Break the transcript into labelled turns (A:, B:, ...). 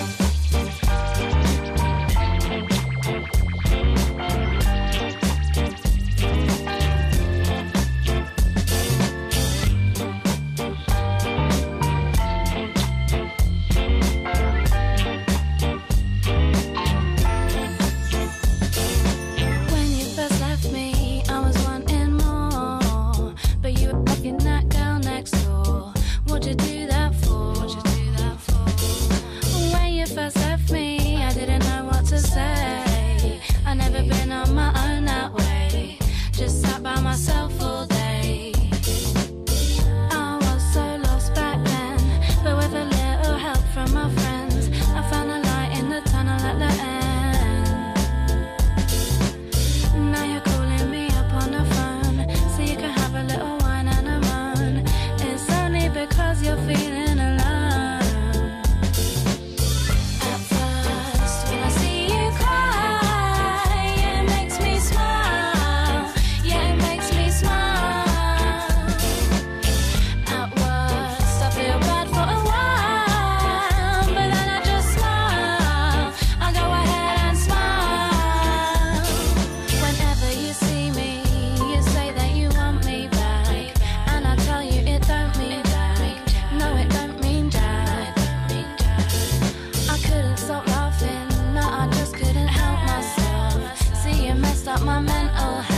A: Bye. not my mental oh,